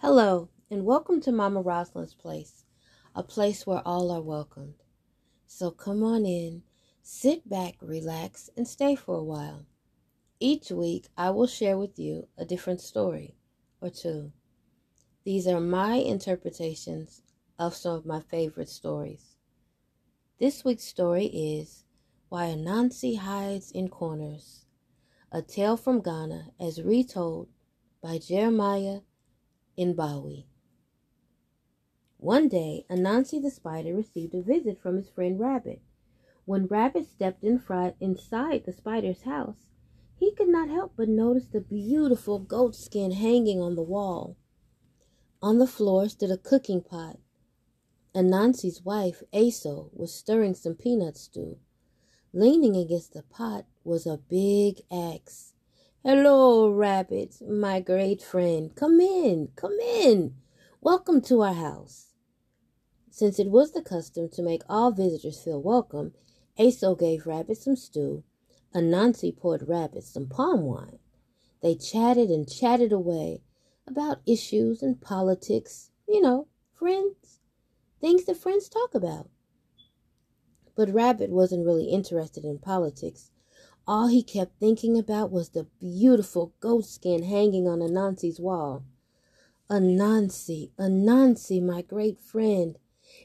Hello, and welcome to Mama Roslyn's place, a place where all are welcomed. So come on in, sit back, relax, and stay for a while. Each week, I will share with you a different story or two. These are my interpretations of some of my favorite stories. This week's story is Why Anansi Hides in Corners, a tale from Ghana as retold by Jeremiah Inbawi. One day, Anansi the spider received a visit from his friend Rabbit. When Rabbit stepped in front inside the spider's house, he could not help but notice the beautiful goat skin hanging on the wall. On the floor stood a cooking pot. Anansi's wife, Aso, was stirring some peanut stew. Leaning against the pot was a big axe. Hello, Rabbit, my great friend. Come in, come in. Welcome to our house. Since it was the custom to make all visitors feel welcome, Aso gave Rabbit some stew. Anansi poured Rabbit some palm wine. They chatted and chatted away about issues and politics, you know, friends, things that friends talk about. But Rabbit wasn't really interested in politics. All he kept thinking about was the beautiful goat skin hanging on Anansi's wall. Anansi, Anansi, my great friend.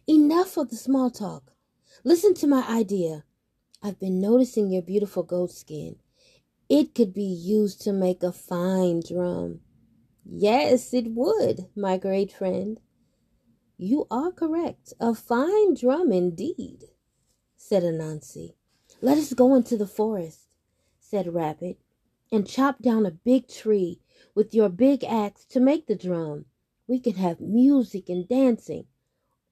Enough of the small talk. Listen to my idea. I've been noticing your beautiful goat skin. It could be used to make a fine drum. Yes, it would, my great friend. You are correct. A fine drum indeed, said Anansi. Let us go into the forest said Rabbit, and chop down a big tree with your big axe to make the drum. We can have music and dancing.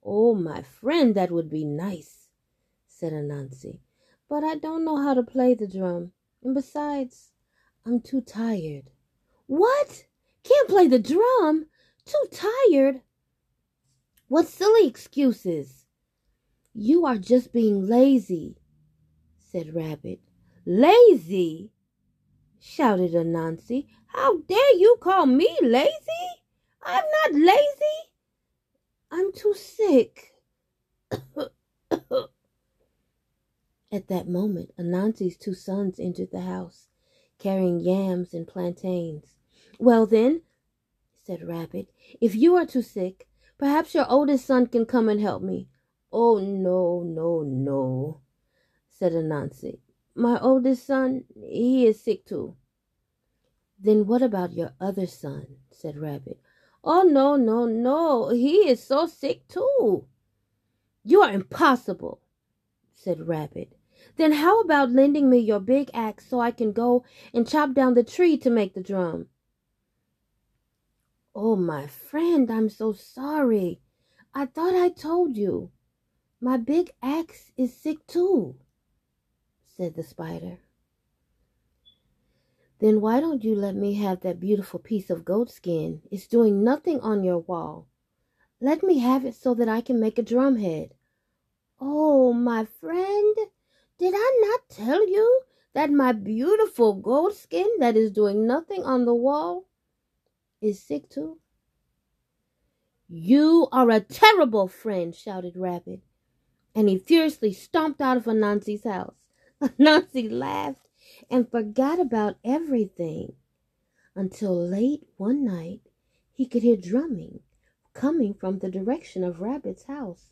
Oh, my friend, that would be nice, said Anansi. But I don't know how to play the drum, and besides, I'm too tired. What? Can't play the drum? Too tired? What silly excuses! You are just being lazy, said Rabbit. Lazy? shouted Anansi. How dare you call me lazy? I'm not lazy. I'm too sick. At that moment, Anansi's two sons entered the house, carrying yams and plantains. Well, then, said Rabbit, if you are too sick, perhaps your oldest son can come and help me. Oh, no, no, no, said Anansi. My oldest son, he is sick too. Then what about your other son? said Rabbit. Oh, no, no, no. He is so sick too. You are impossible, said Rabbit. Then how about lending me your big axe so I can go and chop down the tree to make the drum? Oh, my friend, I'm so sorry. I thought I told you. My big axe is sick too said the spider. Then why don't you let me have that beautiful piece of goat skin? It's doing nothing on your wall. Let me have it so that I can make a drumhead. Oh, my friend, did I not tell you that my beautiful goat skin that is doing nothing on the wall is sick too? You are a terrible friend, shouted Rabbit, and he fiercely stomped out of Anansi's house. Anansi laughed and forgot about everything until late one night he could hear drumming coming from the direction of Rabbit's house.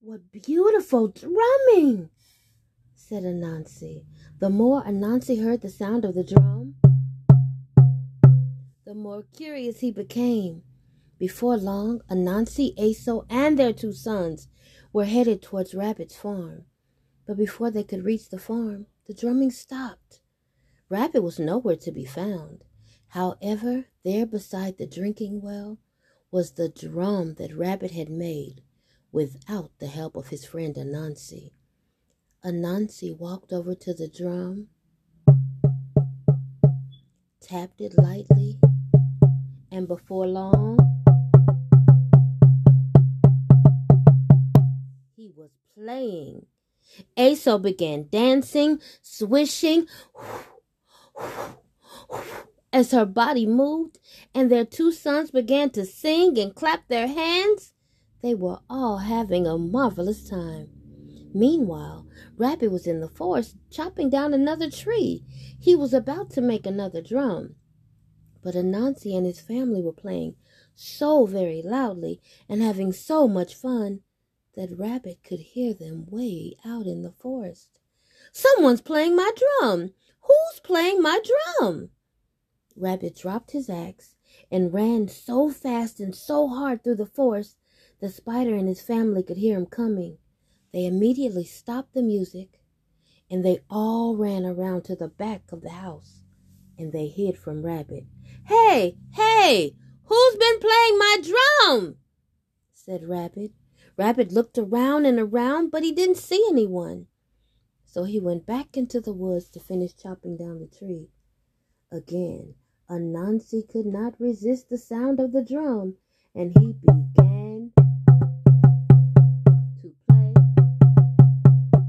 What beautiful drumming! said Anansi. The more Anansi heard the sound of the drum, the more curious he became. Before long, Anansi, Aso, and their two sons were headed towards Rabbit's farm. But before they could reach the farm, the drumming stopped. Rabbit was nowhere to be found. However, there beside the drinking well was the drum that Rabbit had made without the help of his friend Anansi. Anansi walked over to the drum, tapped it lightly, and before long, playing. Aso began dancing, swishing as her body moved, and their two sons began to sing and clap their hands. They were all having a marvelous time. Meanwhile, Rabbit was in the forest chopping down another tree. He was about to make another drum. But Anansi and his family were playing so very loudly and having so much fun that Rabbit could hear them way out in the forest. Someone's playing my drum. Who's playing my drum? Rabbit dropped his axe and ran so fast and so hard through the forest the spider and his family could hear him coming. They immediately stopped the music and they all ran around to the back of the house and they hid from Rabbit. Hey, hey, who's been playing my drum? said Rabbit. Rabbit looked around and around, but he didn't see anyone. So he went back into the woods to finish chopping down the tree. Again, Anansi could not resist the sound of the drum, and he began to play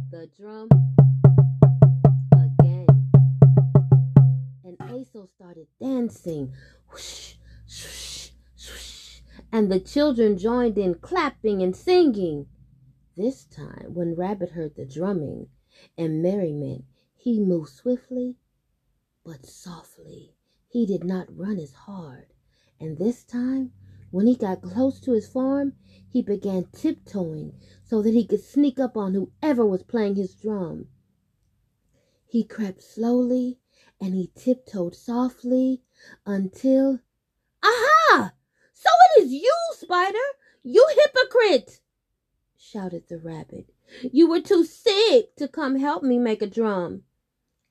the drum again. And Aso started dancing. Whoosh, and the children joined in clapping and singing. This time, when Rabbit heard the drumming and merriment, he moved swiftly but softly. He did not run as hard. And this time, when he got close to his farm, he began tiptoeing so that he could sneak up on whoever was playing his drum. He crept slowly and he tiptoed softly until. Aha! So it is you, Spider! You hypocrite! shouted the rabbit. You were too sick to come help me make a drum.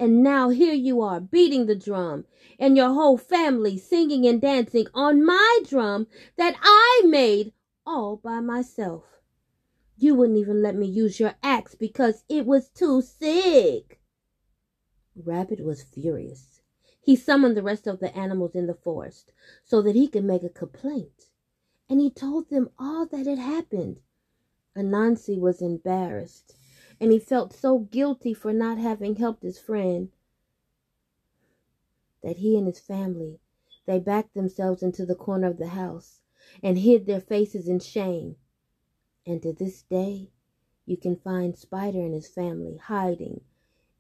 And now here you are beating the drum and your whole family singing and dancing on my drum that I made all by myself. You wouldn't even let me use your axe because it was too sick. Rabbit was furious. He summoned the rest of the animals in the forest so that he could make a complaint. And he told them all that had happened. Anansi was embarrassed and he felt so guilty for not having helped his friend that he and his family they backed themselves into the corner of the house and hid their faces in shame. And to this day, you can find Spider and his family hiding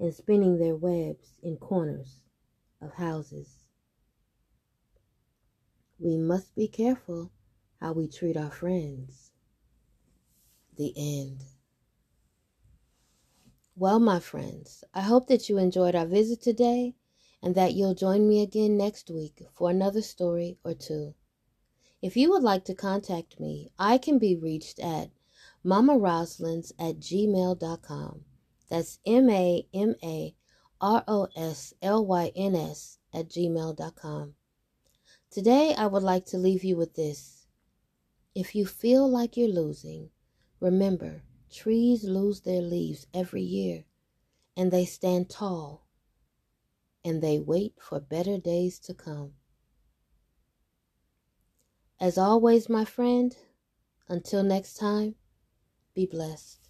and spinning their webs in corners of houses. We must be careful how we treat our friends. The end. Well, my friends, I hope that you enjoyed our visit today and that you'll join me again next week for another story or two. If you would like to contact me, I can be reached at mamaroslyns at gmail.com. That's M A M A R O S L Y N S at gmail.com. Today, I would like to leave you with this. If you feel like you're losing, remember Trees lose their leaves every year, and they stand tall, and they wait for better days to come. As always, my friend, until next time, be blessed.